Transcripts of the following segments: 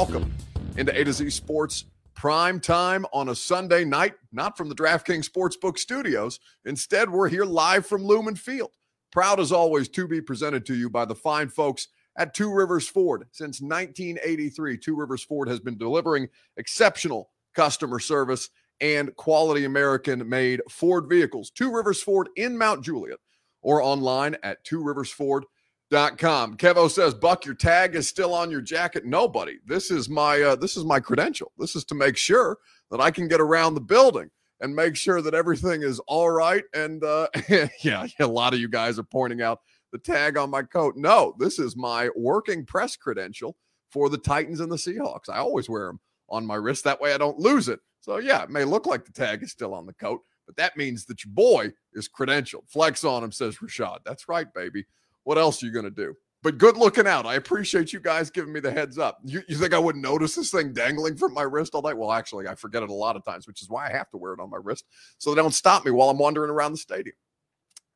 welcome into A to Z Sports prime time on a Sunday night, not from the DraftKings Sportsbook studios. Instead, we're here live from Lumen Field. Proud as always to be presented to you by the fine folks at Two Rivers Ford. Since 1983, Two Rivers Ford has been delivering exceptional customer service and quality American made Ford vehicles. Two Rivers Ford in Mount Juliet or online at Two Rivers Ford Com. Kevo says, Buck, your tag is still on your jacket. Nobody. This is my uh, this is my credential. This is to make sure that I can get around the building and make sure that everything is all right. And uh, yeah, a lot of you guys are pointing out the tag on my coat. No, this is my working press credential for the Titans and the Seahawks. I always wear them on my wrist. That way I don't lose it. So yeah, it may look like the tag is still on the coat, but that means that your boy is credentialed. Flex on him, says Rashad. That's right, baby. What else are you going to do? But good looking out. I appreciate you guys giving me the heads up. You, you think I wouldn't notice this thing dangling from my wrist all night? Well, actually, I forget it a lot of times, which is why I have to wear it on my wrist so they don't stop me while I'm wandering around the stadium.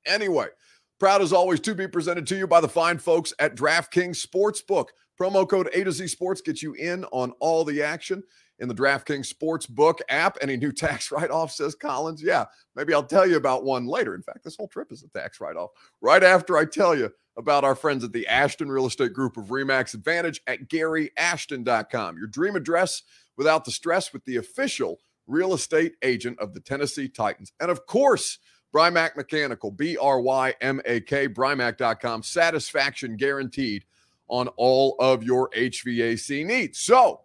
Anyway, proud as always to be presented to you by the fine folks at DraftKings Sportsbook. Promo code A to Z Sports gets you in on all the action in the DraftKings Sportsbook app. Any new tax write off, says Collins? Yeah, maybe I'll tell you about one later. In fact, this whole trip is a tax write off. Right after I tell you about our friends at the Ashton Real Estate Group of Remax Advantage at GaryAshton.com. Your dream address without the stress with the official real estate agent of the Tennessee Titans. And of course, Brymak Mechanical, B R Y M A K, Brymak.com. Satisfaction guaranteed on all of your HVAC needs. So,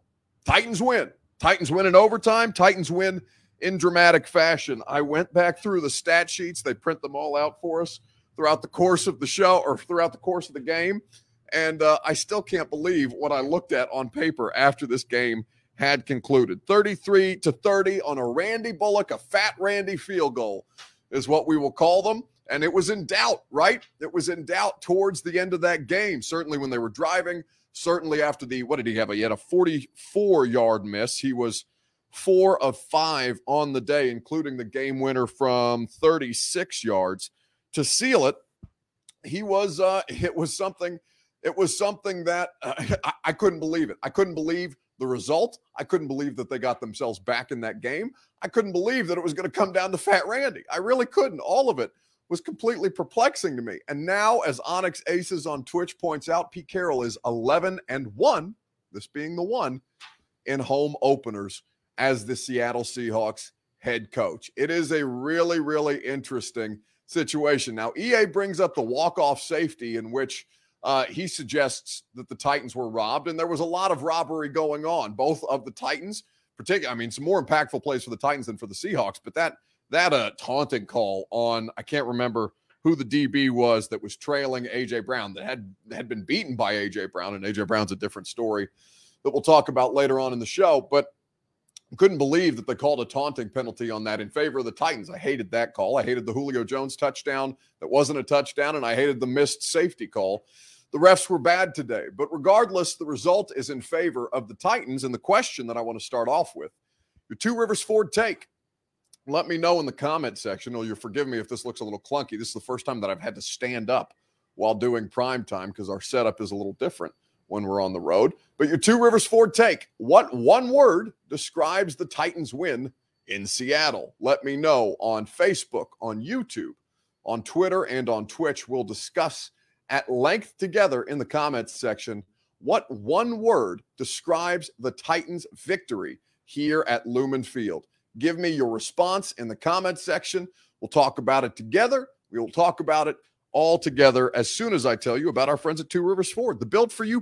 Titans win. Titans win in overtime. Titans win in dramatic fashion. I went back through the stat sheets. They print them all out for us throughout the course of the show or throughout the course of the game. And uh, I still can't believe what I looked at on paper after this game had concluded. 33 to 30 on a Randy Bullock, a fat Randy field goal is what we will call them. And it was in doubt, right? It was in doubt towards the end of that game. Certainly when they were driving, certainly after the, what did he have? He had a 44 yard miss. He was four of five on the day, including the game winner from 36 yards to seal it. He was, uh, it was something, it was something that uh, I, I couldn't believe it. I couldn't believe the result. I couldn't believe that they got themselves back in that game. I couldn't believe that it was going to come down to Fat Randy. I really couldn't. All of it was completely perplexing to me. And now, as Onyx Aces on Twitch points out, Pete Carroll is 11 and 1, this being the one, in home openers as the Seattle Seahawks head coach. It is a really, really interesting situation. Now, EA brings up the walk-off safety in which uh, he suggests that the Titans were robbed, and there was a lot of robbery going on, both of the Titans, particularly. I mean, some more impactful plays for the Titans than for the Seahawks, but that that uh, taunting call on I can't remember who the DB was that was trailing AJ Brown that had had been beaten by AJ Brown, and AJ Brown's a different story that we'll talk about later on in the show, but couldn't believe that they called a taunting penalty on that in favor of the Titans. I hated that call. I hated the Julio Jones touchdown that wasn't a touchdown, and I hated the missed safety call. The refs were bad today, but regardless, the result is in favor of the Titans. And the question that I want to start off with your two Rivers Ford take. Let me know in the comment section, or you'll forgive me if this looks a little clunky. This is the first time that I've had to stand up while doing prime time because our setup is a little different when we're on the road. But your two Rivers Ford take, what one word describes the Titans win in Seattle? Let me know on Facebook, on YouTube, on Twitter, and on Twitch. We'll discuss at length together in the comments section what one word describes the Titans' victory here at Lumen Field. Give me your response in the comments section. We'll talk about it together. We will talk about it all together as soon as I tell you about our friends at Two Rivers Ford. The Built for You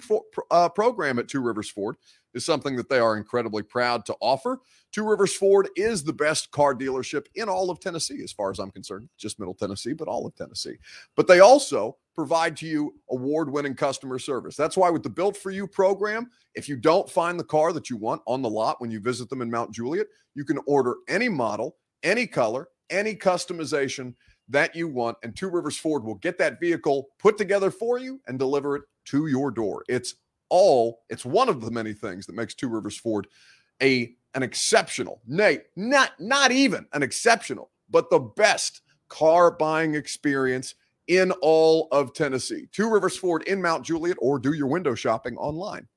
uh, program at Two Rivers Ford is something that they are incredibly proud to offer. Two Rivers Ford is the best car dealership in all of Tennessee, as far as I'm concerned, just Middle Tennessee, but all of Tennessee. But they also provide to you award winning customer service. That's why, with the Built for You program, if you don't find the car that you want on the lot when you visit them in Mount Juliet, you can order any model, any color, any customization that you want, and Two Rivers Ford will get that vehicle put together for you and deliver it to your door. It's all, it's one of the many things that makes Two Rivers Ford a an exceptional, nay, not not even an exceptional, but the best car buying experience in all of Tennessee. Two Rivers Ford in Mount Juliet, or do your window shopping online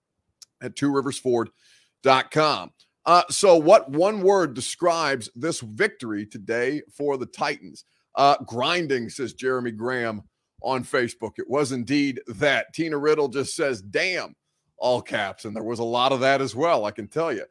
at tworiversford.com. Uh, so, what one word describes this victory today for the Titans? Uh, grinding, says Jeremy Graham on Facebook. It was indeed that. Tina Riddle just says, damn, all caps. And there was a lot of that as well, I can tell you.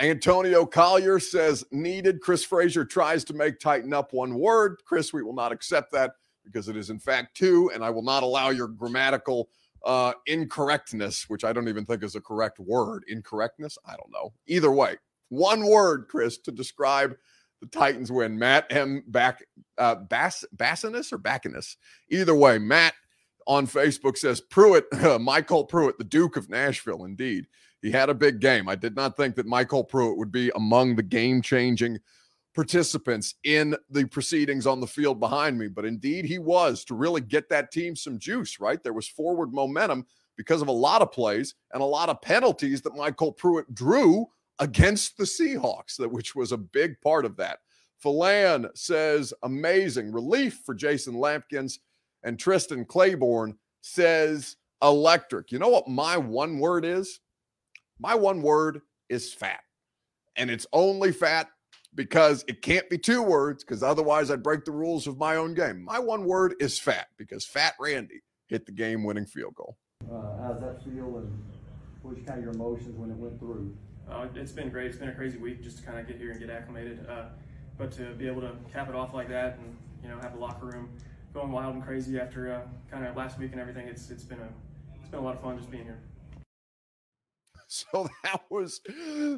Antonio Collier says, needed. Chris Frazier tries to make tighten up one word. Chris, we will not accept that because it is in fact two, and I will not allow your grammatical uh, incorrectness, which I don't even think is a correct word. Incorrectness? I don't know. Either way, one word, Chris, to describe the Titans win. Matt M. Back uh, Bass Bassinus or Backinus. Either way, Matt on Facebook says Pruitt, uh, MyCole Pruitt, the Duke of Nashville. Indeed, he had a big game. I did not think that MyCole Pruitt would be among the game-changing participants in the proceedings on the field behind me, but indeed he was to really get that team some juice. Right, there was forward momentum because of a lot of plays and a lot of penalties that MyCole Pruitt drew against the Seahawks, that which was a big part of that. Philan says amazing relief for Jason Lampkins, and Tristan Claiborne says electric. You know what my one word is? My one word is fat. And it's only fat because it can't be two words, because otherwise I'd break the rules of my own game. My one word is fat because Fat Randy hit the game winning field goal. Uh, how's that feel and what was kind of your emotions when it went through? Uh, it's been great. It's been a crazy week just to kind of get here and get acclimated. Uh, but to be able to cap it off like that and you know have the locker room going wild and crazy after uh, kind of last week and everything, it's it's been a it's been a lot of fun just being here. So that was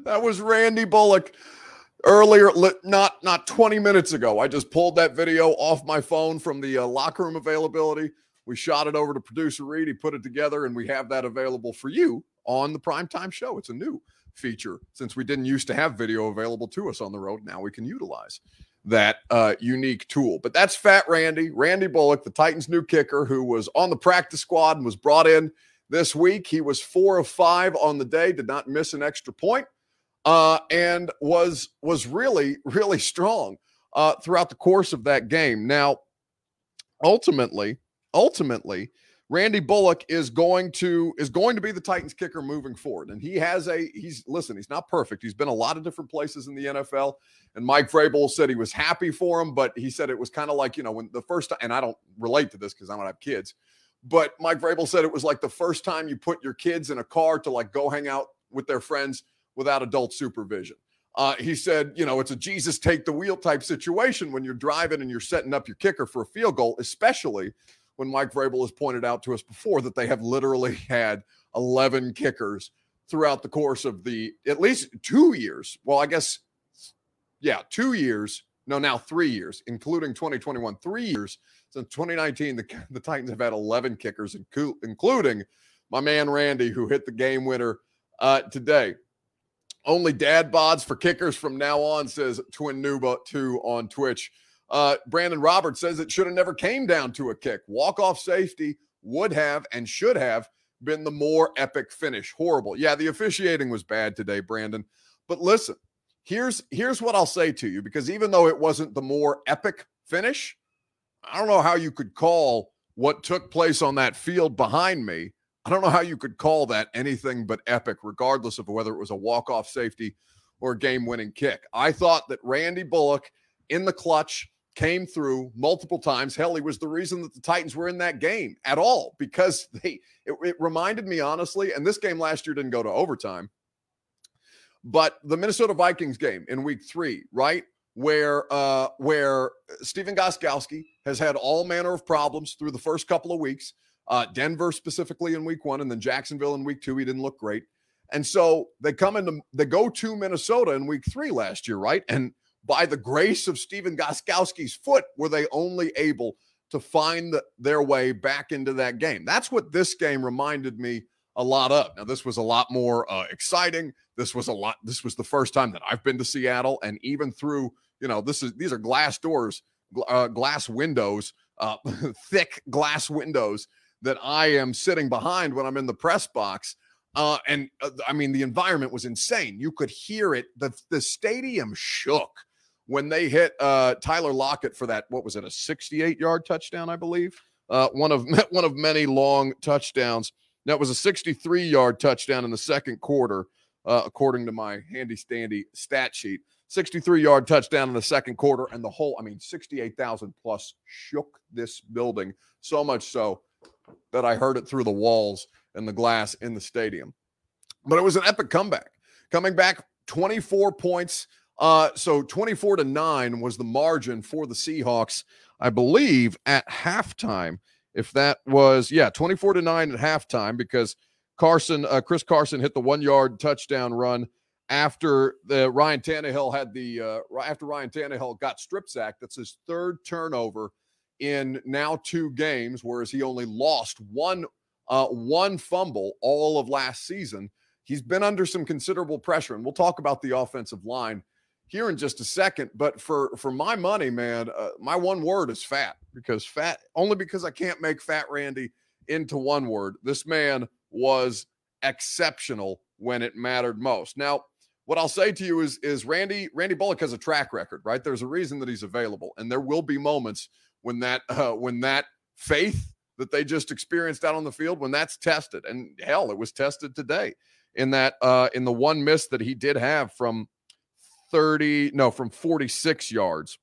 that was Randy Bullock earlier not not 20 minutes ago i just pulled that video off my phone from the uh, locker room availability we shot it over to producer reed he put it together and we have that available for you on the primetime show it's a new feature since we didn't used to have video available to us on the road. Now we can utilize that uh, unique tool. But that's Fat Randy, Randy Bullock, the Titans' new kicker, who was on the practice squad and was brought in this week. He was four of five on the day, did not miss an extra point, uh, and was was really really strong uh, throughout the course of that game. Now, ultimately, ultimately, Randy Bullock is going to is going to be the Titans kicker moving forward. And he has a he's listen, he's not perfect. He's been a lot of different places in the NFL. And Mike Vrabel said he was happy for him, but he said it was kind of like, you know, when the first time, and I don't relate to this because I don't have kids, but Mike Vrabel said it was like the first time you put your kids in a car to like go hang out with their friends without adult supervision. Uh, he said, you know, it's a Jesus take the wheel type situation when you're driving and you're setting up your kicker for a field goal, especially when Mike Vrabel has pointed out to us before that they have literally had 11 kickers throughout the course of the at least two years. Well, I guess, yeah, two years. No, now three years, including 2021, three years since 2019. The, the Titans have had 11 kickers, including my man Randy, who hit the game winner uh, today. Only dad bods for kickers from now on, says Twin Nuba 2 on Twitch. Uh, Brandon Roberts says it should have never came down to a kick. Walk off safety would have and should have been the more epic finish. Horrible. Yeah, the officiating was bad today, Brandon. But listen, here's here's what I'll say to you because even though it wasn't the more epic finish, I don't know how you could call what took place on that field behind me. I don't know how you could call that anything but epic, regardless of whether it was a walk-off safety or a game-winning kick. I thought that Randy Bullock in the clutch came through multiple times. Hell, he was the reason that the Titans were in that game at all because they it, it, reminded me honestly, and this game last year didn't go to overtime, but the Minnesota Vikings game in week three, right? Where uh where Stephen Gostkowski has had all manner of problems through the first couple of weeks. Uh Denver specifically in week one, and then Jacksonville in week two. He didn't look great. And so they come into they go to Minnesota in week three last year, right? And by the grace of Stephen Gostkowski's foot were they only able to find the, their way back into that game. That's what this game reminded me a lot of. Now, this was a lot more uh, exciting. This was a lot. This was the first time that I've been to Seattle, and even through you know this is these are glass doors, uh, glass windows, uh, thick glass windows that I am sitting behind when I'm in the press box. Uh, and uh, I mean, the environment was insane. You could hear it. the The stadium shook when they hit uh, Tyler Lockett for that, what was it, a 68 yard touchdown, I believe? Uh, one of one of many long touchdowns That was a 63 yard touchdown in the second quarter, uh, according to my handy standy stat sheet. 63 yard touchdown in the second quarter, and the whole, I mean, 68,000 plus shook this building so much so that I heard it through the walls and the glass in the stadium. But it was an epic comeback. Coming back 24 points. Uh, so 24 to 9 was the margin for the Seahawks, I believe, at halftime. If that was, yeah, 24 to 9 at halftime, because Carson, uh, Chris Carson hit the one yard touchdown run after the Ryan Tannehill had the uh, after Ryan Tannehill got strip sacked. That's his third turnover in now two games, whereas he only lost one uh, one fumble all of last season. He's been under some considerable pressure, and we'll talk about the offensive line here in just a second. But for for my money, man, uh, my one word is fat because fat only because I can't make Fat Randy into one word. This man was exceptional when it mattered most. Now, what I'll say to you is is Randy Randy Bullock has a track record, right? There's a reason that he's available, and there will be moments when that uh, when that faith that they just experienced out on the field when that's tested, and hell, it was tested today in that uh, in the one miss that he did have from 30 no from 46 yards.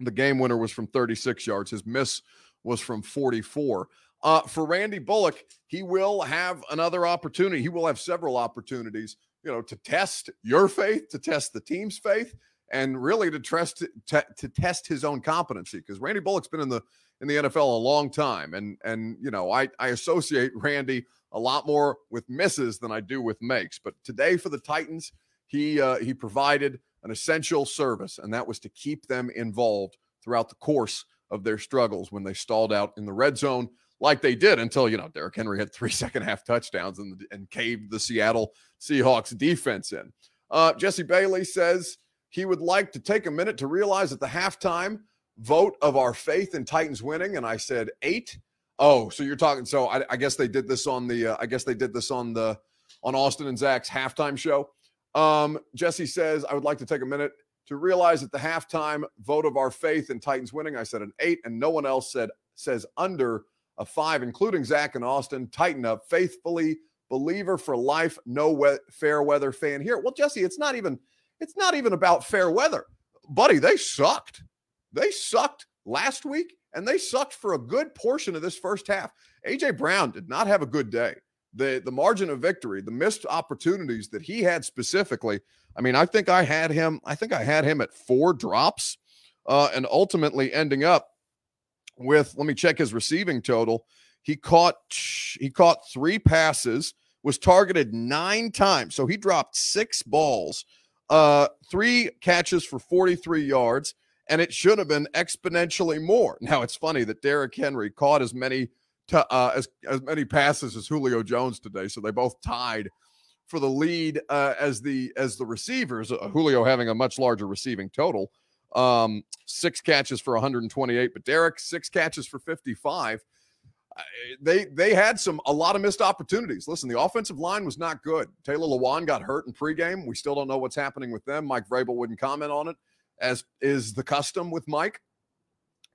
The game winner was from 36 yards. His miss was from 44. Uh, for Randy Bullock, he will have another opportunity. He will have several opportunities, you know, to test your faith, to test the team's faith, and really to test to, to test his own competency. Because Randy Bullock's been in the in the NFL a long time, and and you know, I I associate Randy a lot more with misses than I do with makes. But today for the Titans, he uh, he provided an essential service, and that was to keep them involved throughout the course of their struggles when they stalled out in the red zone like they did until you know Derrick Henry had three second half touchdowns and, and caved the Seattle Seahawks defense in. Uh, Jesse Bailey says he would like to take a minute to realize at the halftime vote of our faith in Titans winning, and I said eight. Oh, so you're talking? So I, I guess they did this on the. Uh, I guess they did this on the on Austin and Zach's halftime show. Um, Jesse says I would like to take a minute to realize that the halftime vote of our faith in Titans winning. I said an eight, and no one else said says under a five, including Zach and Austin. Tighten up, faithfully believer for life, no we- fair weather fan here. Well, Jesse, it's not even it's not even about fair weather, buddy. They sucked. They sucked last week, and they sucked for a good portion of this first half. AJ Brown did not have a good day. The the margin of victory, the missed opportunities that he had specifically. I mean, I think I had him. I think I had him at four drops, uh, and ultimately ending up with. Let me check his receiving total. He caught he caught three passes, was targeted nine times, so he dropped six balls, uh, three catches for 43 yards, and it should have been exponentially more. Now it's funny that Derrick Henry caught as many t- uh, as as many passes as Julio Jones today, so they both tied for the lead uh, as the as the receivers. Uh, Julio having a much larger receiving total, um, six catches for 128, but Derrick six catches for 55. Uh, they they had some a lot of missed opportunities. Listen, the offensive line was not good. Taylor Lewan got hurt in pregame. We still don't know what's happening with them. Mike Vrabel wouldn't comment on it, as is the custom with Mike.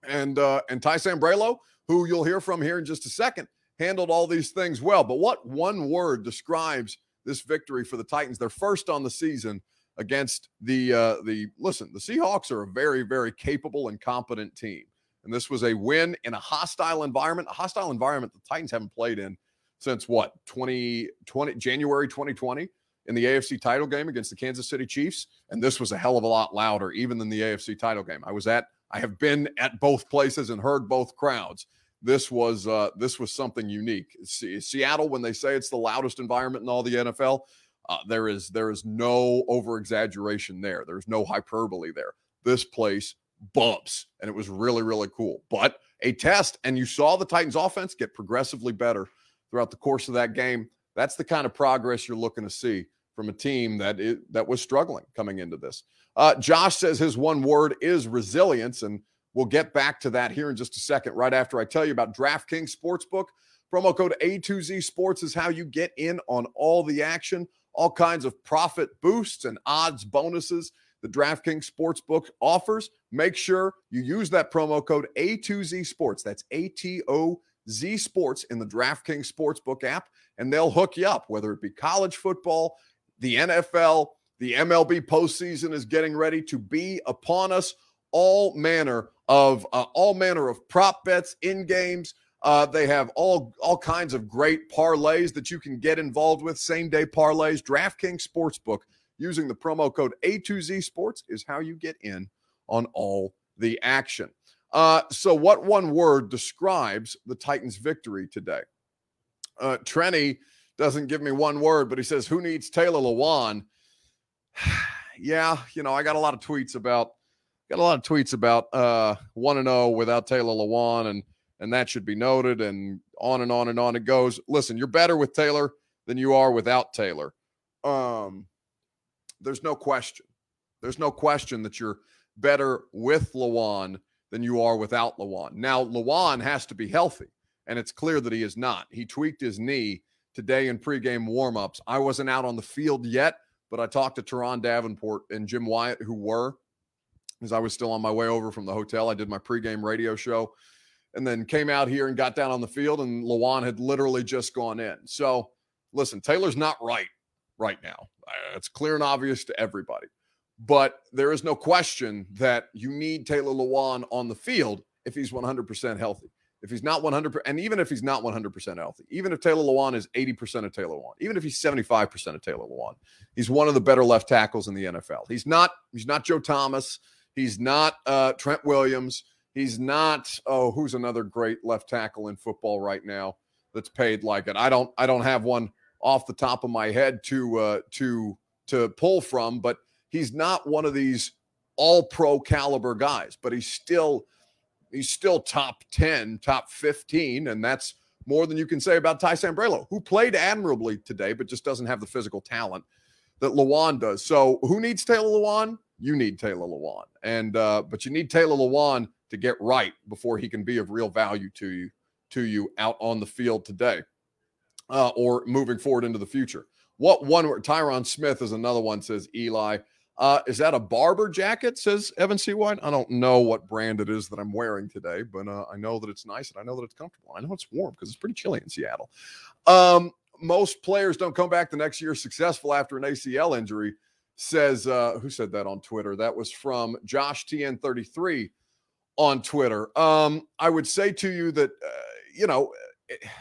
And uh, and Ty Sambrailo, who you'll hear from here in just a second, handled all these things well. But what one word describes this victory for the Titans? They're first on the season against the uh, the listen. The Seahawks are a very very capable and competent team. And this was a win in a hostile environment, a hostile environment the Titans haven't played in since what, 2020, January 2020 in the AFC title game against the Kansas City Chiefs. And this was a hell of a lot louder, even than the AFC title game. I was at, I have been at both places and heard both crowds. This was uh, this was something unique. Seattle, when they say it's the loudest environment in all the NFL, uh, there is there is no over exaggeration there. There's no hyperbole there. This place bumps, and it was really, really cool. But a test, and you saw the Titans offense get progressively better throughout the course of that game. That's the kind of progress you're looking to see from a team that that was struggling coming into this. Uh, Josh says his one word is resilience, and we'll get back to that here in just a second, right after I tell you about DraftKings Sportsbook. Promo code A2Z Sports is how you get in on all the action, all kinds of profit boosts and odds bonuses the DraftKings Sportsbook offers. Make sure you use that promo code A2Z Sports. That's A T O Z Sports in the DraftKings Sportsbook app, and they'll hook you up, whether it be college football, the NFL, the MLB postseason is getting ready to be upon us. All manner of uh, all manner of prop bets in games. Uh, they have all all kinds of great parlays that you can get involved with. Same day parlays. DraftKings Sportsbook using the promo code A2Z Sports is how you get in on all the action. Uh, so, what one word describes the Titans' victory today? Uh, Trenny doesn't give me one word, but he says, "Who needs Taylor Lewan?" yeah, you know, I got a lot of tweets about got a lot of tweets about uh one and zero oh without Taylor Lewan, and and that should be noted, and on and on and on it goes. Listen, you're better with Taylor than you are without Taylor. Um, there's no question. There's no question that you're better with Lewan than you are without Lewan. Now, Lewan has to be healthy, and it's clear that he is not. He tweaked his knee today in pregame warmups. I wasn't out on the field yet, but I talked to Turron Davenport and Jim Wyatt, who were, as I was still on my way over from the hotel. I did my pregame radio show and then came out here and got down on the field, and Lewan had literally just gone in. So, listen, Taylor's not right right now. Uh, it's clear and obvious to everybody. But there is no question that you need Taylor Lewan on the field if he's 100% healthy. If he's not 100 and even if he's not 100% healthy, even if Taylor Lewan is 80% of Taylor Lewan, even if he's 75% of Taylor Lewan, he's one of the better left tackles in the NFL. He's not he's not Joe Thomas, he's not uh, Trent Williams, he's not oh, who's another great left tackle in football right now that's paid like it. I don't I don't have one off the top of my head to uh, to to pull from, but he's not one of these all pro caliber guys, but he's still he's still top 10, top 15, and that's more than you can say about Ty Sambrailo, who played admirably today, but just doesn't have the physical talent that Lewan does. So who needs Taylor Lewan? You need Taylor Lewan. And uh, but you need Taylor Lewan to get right before he can be of real value to you to you out on the field today uh, or moving forward into the future. What one Tyron Smith is another one, says Eli. Uh, is that a barber jacket? Says Evan C. White. I don't know what brand it is that I'm wearing today, but uh, I know that it's nice and I know that it's comfortable. I know it's warm because it's pretty chilly in Seattle. Um, most players don't come back the next year successful after an ACL injury. Says uh, who said that on Twitter? That was from Josh TN33 on Twitter. Um, I would say to you that uh, you know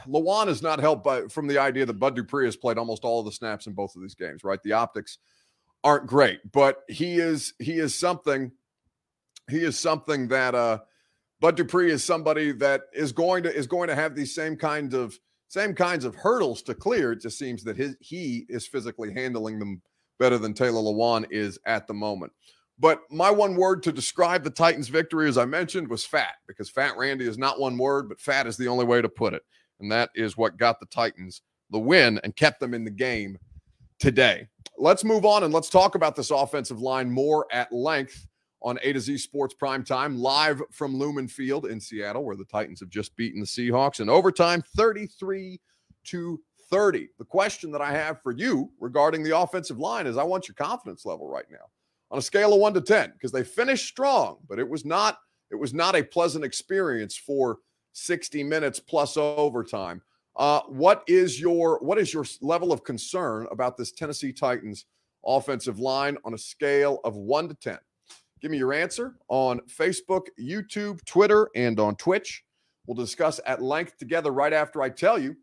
Lewan is not helped by from the idea that Bud Dupree has played almost all of the snaps in both of these games, right? The optics aren't great, but he is he is something. He is something that uh Bud Dupree is somebody that is going to is going to have these same kinds of same kinds of hurdles to clear. It just seems that his he is physically handling them better than Taylor Lewan is at the moment. But my one word to describe the Titans' victory, as I mentioned, was fat, because Fat Randy is not one word, but fat is the only way to put it. And that is what got the Titans the win and kept them in the game today. Let's move on and let's talk about this offensive line more at length on A to Z Sports Prime Time, live from Lumen Field in Seattle, where the Titans have just beaten the Seahawks in overtime 33 to 30. The question that I have for you regarding the offensive line is I want your confidence level right now on a scale of 1 to 10 because they finished strong, but it was not it was not a pleasant experience for 60 minutes plus overtime. Uh, what is your what is your level of concern about this Tennessee Titans offensive line on a scale of one to ten? Give me your answer on Facebook, YouTube, Twitter, and on Twitch. We'll discuss at length together right after I tell you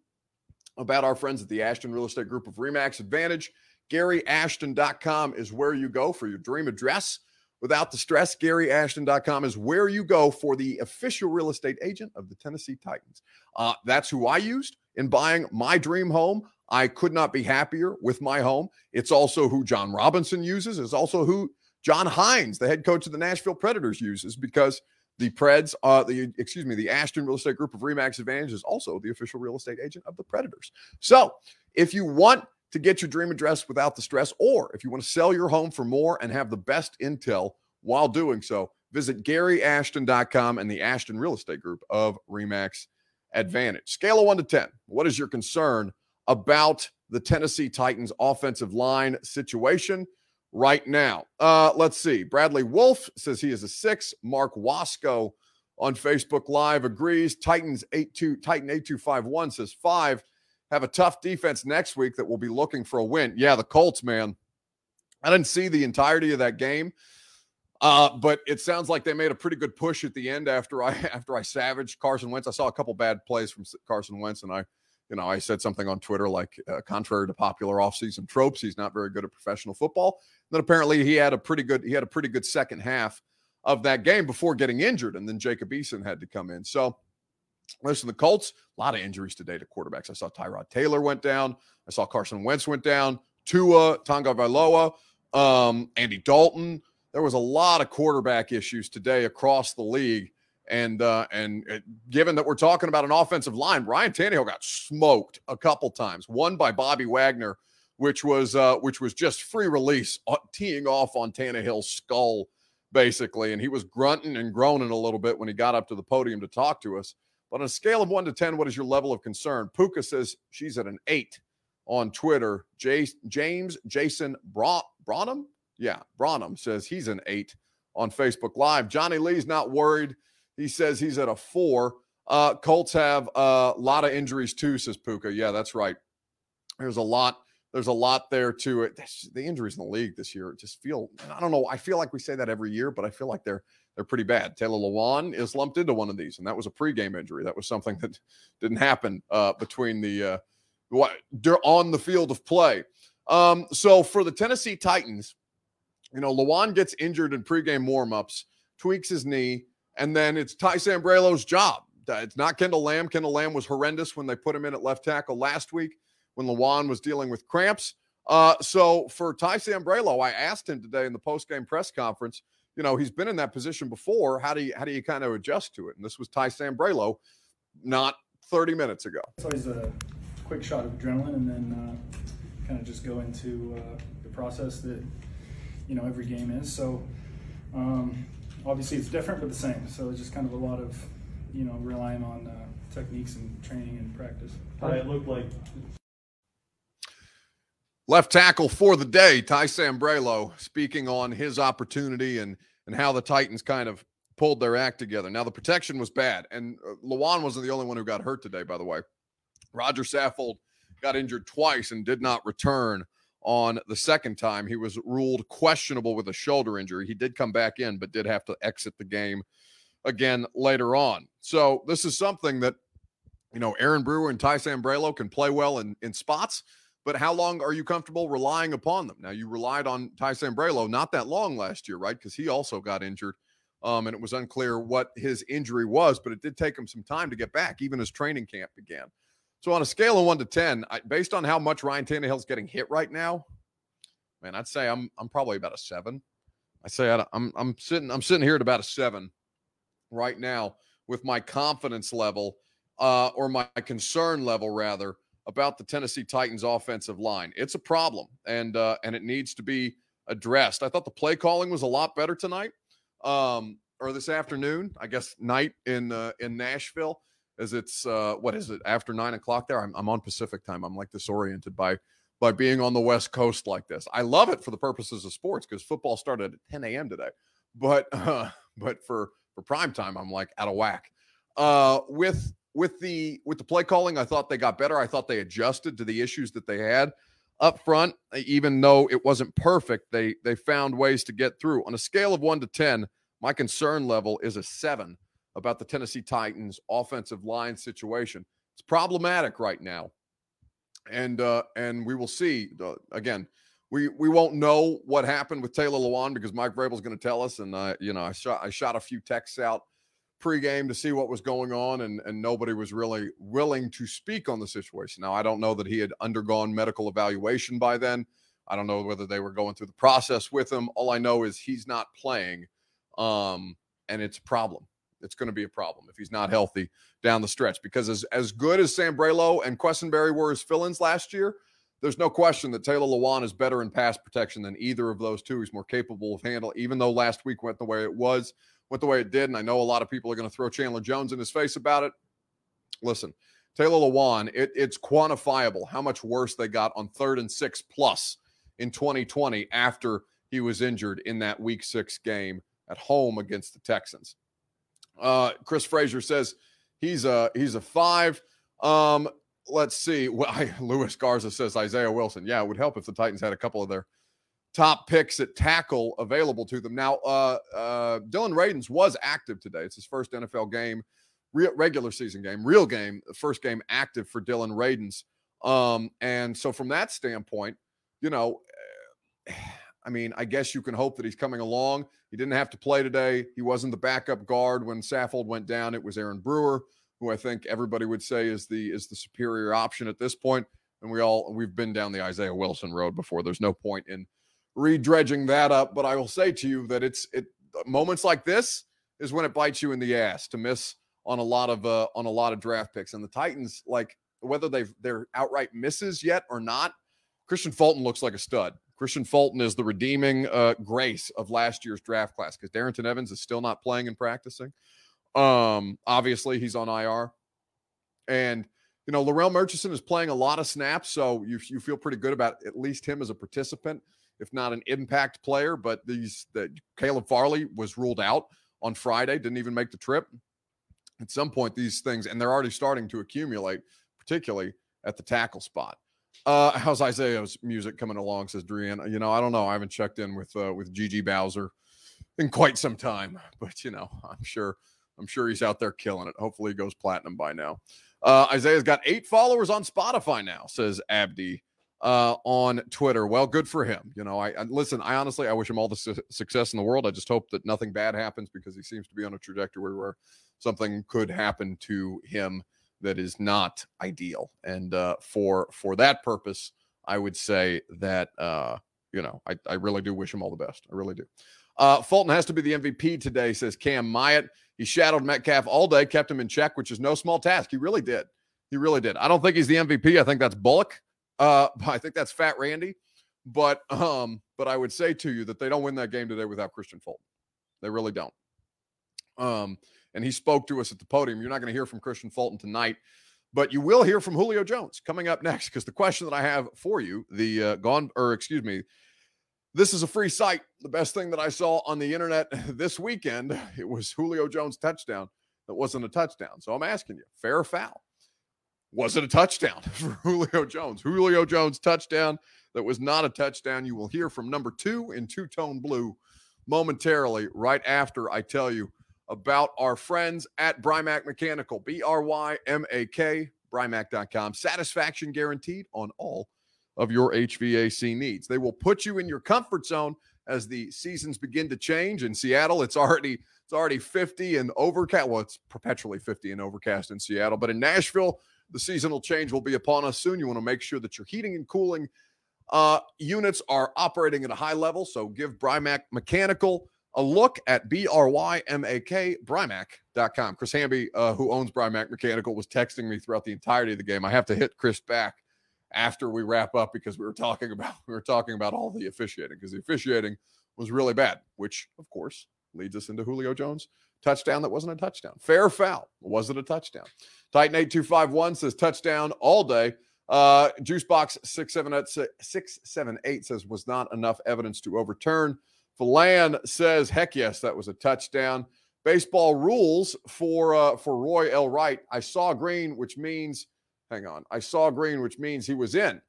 about our friends at the Ashton Real Estate Group of Remax Advantage. GaryAshton.com is where you go for your dream address without the stress. GaryAshton.com is where you go for the official real estate agent of the Tennessee Titans. Uh, that's who I used in buying my dream home. I could not be happier with my home. It's also who Jon Robinson uses. It's also who John Hynes, the head coach of the Nashville Predators, uses because the Preds, uh, the excuse me, the Ashton Real Estate Group of Remax Advantage is also the official real estate agent of the Predators. So if you want to get your dream address without the stress, or if you want to sell your home for more and have the best intel while doing so, visit GaryAshton.com and the Ashton Real Estate Group of Remax Advantage. Scale of one to 10. What is your concern about the Tennessee Titans offensive line situation right now? Uh, let's see. Bradley Wolf says he is a six. Mark Wasco on Facebook Live agrees. Titans eight two Titan eight two five one says five have a tough defense next week that will be looking for a win. Yeah, the Colts, man. I didn't see the entirety of that game. Uh, but it sounds like they made a pretty good push at the end after I after I savaged Carson Wentz. I saw a couple bad plays from Carson Wentz, and I, you know, I said something on Twitter like, uh, contrary to popular offseason tropes, he's not very good at professional football. And then apparently he had a pretty good he had a pretty good second half of that game before getting injured, and then Jacob Eason had to come in. So listen, the Colts, a lot of injuries today to quarterbacks. I saw Tyrod Taylor went down. I saw Carson Wentz went down. Tua, Tagovailoa, um, Andy Dalton there was a lot of quarterback issues today across the league. And uh, and uh, given that we're talking about an offensive line, Ryan Tannehill got smoked a couple times. One by Bobby Wagner, which was uh, which was just free release, uh, teeing off on Tannehill's skull, basically. And he was grunting and groaning a little bit when he got up to the podium to talk to us. But on a scale of one to ten, what is your level of concern? Puka says she's at an eight on Twitter. James Jason Bra- Branham yeah, Branham says he's an eight on Facebook Live. Johnny Lee's not worried. He says he's at a four. Uh, Colts have a lot of injuries too, says Puka. Yeah, that's right. There's a lot. There's a lot there to it. The injuries in the league this year just feel. I don't know. I feel like we say that every year, but I feel like they're they're pretty bad. Taylor Lewan is lumped into one of these, and that was a pregame injury. That was something that didn't happen uh, between the uh, what on the field of play. Um, so for the Tennessee Titans, you know, Lewan gets injured in pregame warmups, tweaks his knee, and then it's Ty Sambrailo's job. It's not Kendall Lamb. Kendall Lamb was horrendous when they put him in at left tackle last week when Lewan was dealing with cramps. Uh, so for Ty Sambrailo, I asked him today in the postgame press conference. You know, he's been in that position before. How do you how do you kind of adjust to it? And this was Ty Sambrailo, not 30 minutes ago. It's always a quick shot of adrenaline, and then uh, kind of just go into uh, the process that you know every game is. So um, obviously it's different but the same. So it's just kind of a lot of you know relying on uh, techniques and training and practice. But it looked like. Left tackle for the day, Ty Sambrailo, speaking on his opportunity and and how the Titans kind of pulled their act together. Now the protection was bad, and Lewan wasn't the only one who got hurt today. By the way, Roger Saffold got injured twice and did not return on the second time. He was ruled questionable with a shoulder injury. He did come back in, but did have to exit the game again later on. So this is something that, you know, Aaron Brewer and Ty Sambrailo can play well in, in spots, but how long are you comfortable relying upon them? Now, you relied on Ty Sambrailo not that long last year, right? Because he also got injured. Um, and it was unclear what his injury was, but it did take him some time to get back, even as training camp began. So on a scale of one to ten, I, based on how much Ryan Tannehill's getting hit right now, man, I'd say I'm I'm probably about a seven. I say i I'm I'm sitting I'm sitting here at about a seven right now with my confidence level uh, or my concern level rather about the Tennessee Titans offensive line. It's a problem and uh, and it needs to be addressed. I thought the play calling was a lot better tonight um, or this afternoon. I guess night in uh, in Nashville as it's uh, what is it after nine o'clock there? I'm, I'm on Pacific time. I'm like disoriented by by being on the West Coast like this. I love it for the purposes of sports because football started at 10 a.m. today, but uh, but for for prime time, I'm like out of whack. Uh, with with the with the play calling, I thought they got better. I thought they adjusted to the issues that they had up front, even though it wasn't perfect. They they found ways to get through. On a scale of one to ten, my concern level is a seven about the Tennessee Titans offensive line situation. It's problematic right now. And uh, and we will see uh, again. We we won't know what happened with Taylor Lewan because Mike Vrabel is going to tell us. And uh, you know, I shot I shot a few texts out pregame to see what was going on, and and nobody was really willing to speak on the situation. Now I don't know that he had undergone medical evaluation by then. I don't know whether they were going through the process with him. All I know is he's not playing, um, and it's a problem it's going to be a problem if he's not healthy down the stretch. Because as, as good as Sam Sambrailo and Quessenberry were as fill-ins last year, there's no question that Taylor Lewan is better in pass protection than either of those two. He's more capable of handling, even though last week went the way it was, went the way it did. And I know a lot of people are going to throw Chandler Jones in his face about it. Listen, Taylor Lewan, it, it's quantifiable how much worse they got on third and six plus in 2020 after he was injured in that week six game at home against the Texans. Uh, Chris Frazier says he's a he's a five. Um, let's see. Well, I, Luis Garza says Isaiah Wilson. Yeah, it would help if the Titans had a couple of their top picks at tackle available to them. Now, uh, uh, Dillon Radunz was active today. It's his first NFL game, real, regular season game, real game, first game active for Dillon Radunz. Um, and so from that standpoint, you know, I mean, I guess you can hope that he's coming along. He didn't have to play today. He wasn't the backup guard when Saffold went down. It was Aaron Brewer, who I think everybody would say is the is the superior option at this point. And we all we've been down the Isaiah Wilson road before. There's no point in redredging that up. But I will say to you that it's it moments like this is when it bites you in the ass to miss on a lot of uh, on a lot of draft picks. And the Titans, like whether they've they're outright misses yet or not, Kristian Fulton looks like a stud. Kristian Fulton is the redeeming uh, grace of last year's draft class because Darrynton Evans is still not playing and practicing. Um, obviously, he's on IR, and you know Larrell Murchison is playing a lot of snaps, so you you feel pretty good about at least him as a participant, if not an impact player. But these that Caleb Farley was ruled out on Friday, didn't even make the trip. At some point, these things, and they're already starting to accumulate, particularly at the tackle spot. Uh, how's Isaiah's music coming along? Says Drian. You know, I don't know. I haven't checked in with uh, with Gigi Bowser in quite some time, but you know, I'm sure I'm sure he's out there killing it. Hopefully, he goes platinum by now. Uh, Isaiah's got eight followers on Spotify now. Says Abdi uh, on Twitter. Well, good for him. You know, I, I listen. I honestly, I wish him all the su- success in the world. I just hope that nothing bad happens because he seems to be on a trajectory where something could happen to him that is not ideal. And uh, for for that purpose, I would say that uh, you know I, I really do wish him all the best. I really do. Uh, Fulton has to be the MVP today, says Cam Myatt. He shadowed Metcalf all day, kept him in check, which is no small task. He really did. He really did. I don't think he's the MVP. I think that's Bullock. Uh, I think that's Fat Randy. But um, but I would say to you that they don't win that game today without Kristian Fulton. They really don't. Um, and he spoke to us at the podium. You're not going to hear from Kristian Fulton tonight, but you will hear from Julio Jones coming up next. Because the question that I have for you, the uh, gone or excuse me, this is a free site. The best thing that I saw on the internet this weekend, it was Julio Jones touchdown that wasn't a touchdown. So I'm asking you, fair foul? Was it a touchdown for Julio Jones? Julio Jones touchdown that was not a touchdown. You will hear from number two in two tone blue momentarily, right after I tell you about our friends at Brymak Mechanical, B R Y M A K, Brymak.com. Satisfaction guaranteed on all of your HVAC needs. They will put you in your comfort zone as the seasons begin to change. In Seattle, it's already it's already 50 and overcast. Well, it's perpetually 50 and overcast in Seattle, but in Nashville, the seasonal change will be upon us soon. You want to make sure that your heating and cooling uh, units are operating at a high level. So give Brymak Mechanical a look at B-R-Y-M-A-K, Brymak.com. Chris Hamby, uh, who owns Brymak Mechanical, was texting me throughout the entirety of the game. I have to hit Chris back after we wrap up because we were talking about we were talking about all the officiating because the officiating was really bad, which of course leads us into Julio Jones touchdown that wasn't a touchdown. Fair foul. Was it a touchdown? Titan 8251 says touchdown all day. Uh, Juicebox 678, 678 says was not enough evidence to overturn. Philan says, heck yes, that was a touchdown. Baseball rules for uh, for Roy L. Wright. I saw green, which means, hang on, I saw green, which means he was in.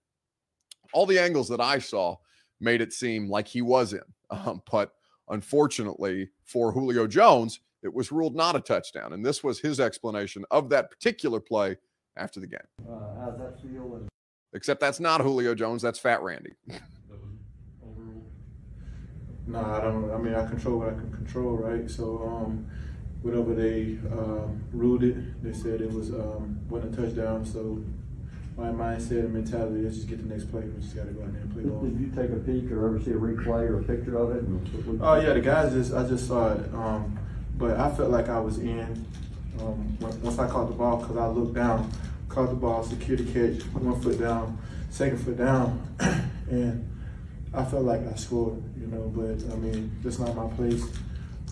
All the angles that I saw made it seem like he was in. Um, but unfortunately for Julio Jones, it was ruled not a touchdown. And this was his explanation of that particular play after the game. Uh, that Except that's not Julio Jones, that's Fat Randy. No, I don't. I mean, I control what I can control, right? So, um, whatever they um, ruled it, they said it was um, wasn't a touchdown. So, my mindset and mentality let's just get the next play. We just got to go out there and play ball. Did you take a peek or ever see a replay or a picture of it? Oh yeah, the guys just I just saw it, um, but I felt like I was in um, once I caught the ball because I looked down, caught the ball, secured the catch, one foot down, second foot down, and I felt like I scored, you know. But I mean, that's not my place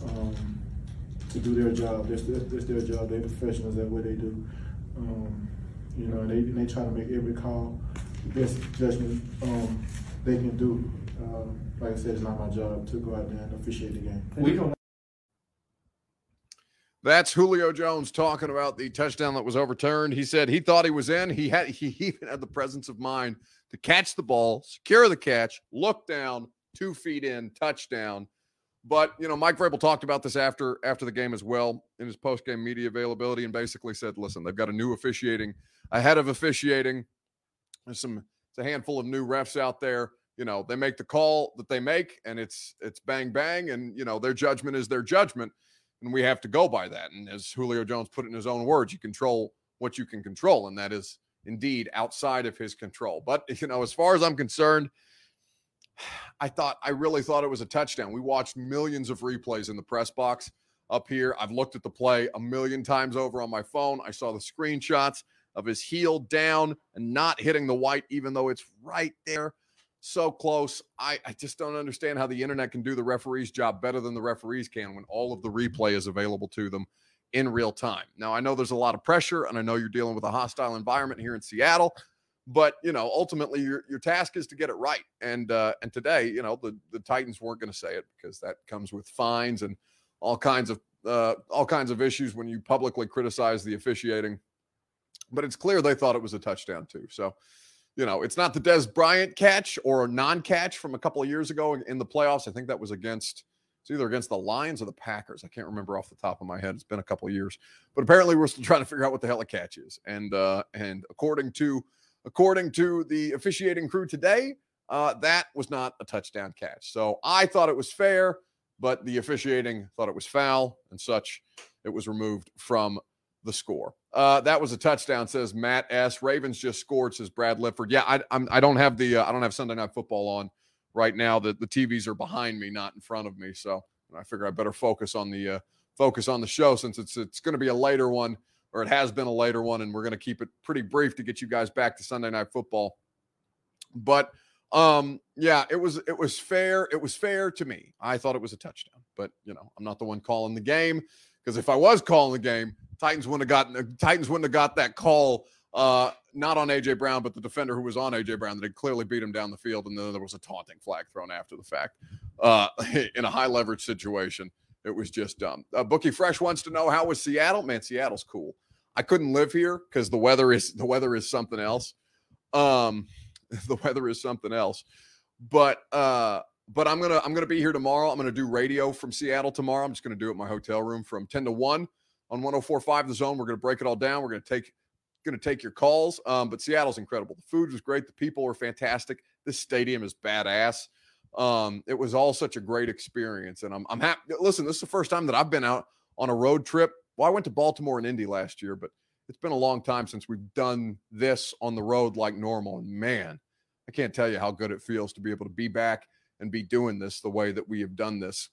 um, to do their job. That's their, that's their job. They're professionals at what they do. Um, you know, they they try to make every call the best judgment um, they can do. Um, like I said, it's not my job to go out there and officiate the game. We don't That's Julio Jones talking about the touchdown that was overturned. He said he thought he was in. He had he even had the presence of mind to catch the ball, secure the catch, look down, two feet in, touchdown. But you know, Mike Vrabel talked about this after after the game as well in his post game media availability, and basically said, "Listen, they've got a new officiating ahead of officiating. There's some it's a handful of new refs out there. You know, they make the call that they make, and it's it's bang bang, and you know their judgment is their judgment." and we have to go by that. And as Julio Jones put it in his own words, you control what you can control, and that is indeed outside of his control. But you know, as far as I'm concerned, I thought I really thought it was a touchdown. We watched millions of replays in the press box up here. I've looked at the play a million times over on my phone. I saw the screenshots of his heel down and not hitting the white, even though it's right there so close. I, I just don't understand how the internet can do the referee's job better than the referees can when all of the replay is available to them in real time. Now, I know there's a lot of pressure, and I know you're dealing with a hostile environment here in Seattle, but you know, ultimately, your your task is to get it right. And uh, and today, you know, the the Titans weren't going to say it because that comes with fines and all kinds of uh, all kinds of issues when you publicly criticize the officiating. But it's clear they thought it was a touchdown too. So you know, it's not the Dez Bryant catch or a non-catch from a couple of years ago in the playoffs. I think that was against it's either against the Lions or the Packers. I can't remember off the top of my head. It's been a couple of years, but apparently we're still trying to figure out what the hell a catch is. And uh, and according to according to the officiating crew today, uh, that was not a touchdown catch. So I thought it was fair, but the officiating thought it was foul and such. It was removed from the score. Uh, that was a touchdown, says Matt S. Ravens just scored, says Brad Lifford. Yeah, I, I'm, I don't have the uh, I don't have Sunday Night Football on right now. The the TVs are behind me, not in front of me. So I figure I better focus on the uh, focus on the show since it's it's going to be a later one, or it has been a later one, and we're going to keep it pretty brief to get you guys back to Sunday Night Football. But um, yeah, it was it was fair. It was fair to me. I thought it was a touchdown, but you know, I'm not the one calling the game because if I was calling the game, Titans wouldn't have gotten Titans wouldn't have got that call. Uh, not on AJ Brown, but the defender who was on AJ Brown that had clearly beat him down the field, and then there was a taunting flag thrown after the fact uh, in a high leverage situation. It was just dumb. Uh, Bookie Fresh wants to know how was Seattle? Man, Seattle's cool. I couldn't live here because the weather is the weather is something else. Um, the weather is something else. But uh, but I'm gonna I'm gonna be here tomorrow. I'm gonna do radio from Seattle tomorrow. I'm just gonna do it in my hotel room from 10 to 1 on 104.5 The Zone. We're to break it all down. We're to take to take your calls. Um, but Seattle's incredible. The food was great. The people were fantastic. This stadium is badass. Um, it was all such a great experience, and I'm I'm happy. Listen, this is the first time that I've been out on a road trip. Well, I went to Baltimore and Indy last year, but it's been a long time since we've done this on the road like normal. And man, I can't tell you how good it feels to be able to be back and be doing this the way that we have done this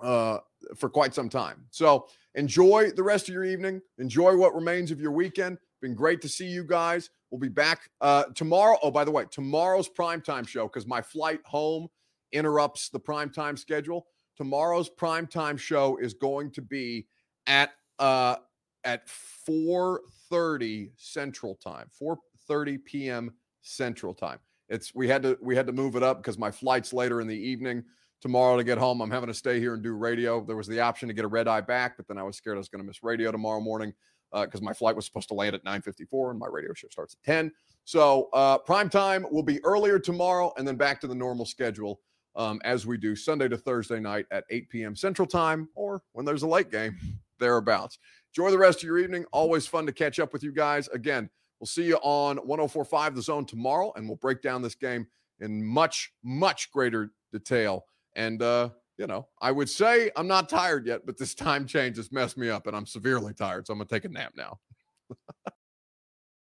uh, for quite some time. So enjoy the rest of your evening. Enjoy what remains of your weekend. Been great to see you guys. We'll be back uh, tomorrow. Oh, by the way, tomorrow's primetime show because my flight home interrupts the primetime schedule. Tomorrow's primetime show is going to be at uh, at 4:30 Central Time, 4:30 p.m. Central Time. It's we had to we had to move it up because my flight's later in the evening tomorrow to get home. I'm having to stay here and do radio. There was the option to get a red eye back, but then I was scared I was going to miss radio tomorrow morning because uh, my flight was supposed to land at 9:54 and my radio show starts at 10. So uh, prime time will be earlier tomorrow and then back to the normal schedule um, as we do Sunday to Thursday night at 8 p.m. Central Time or when there's a late game thereabouts. Enjoy the rest of your evening. Always fun to catch up with you guys. Again, we'll see you on 104.5 The Zone tomorrow, and we'll break down this game in much, much greater detail and, uh, you know, I would say I'm not tired yet, but this time change has messed me up and I'm severely tired. So I'm going to take a nap now.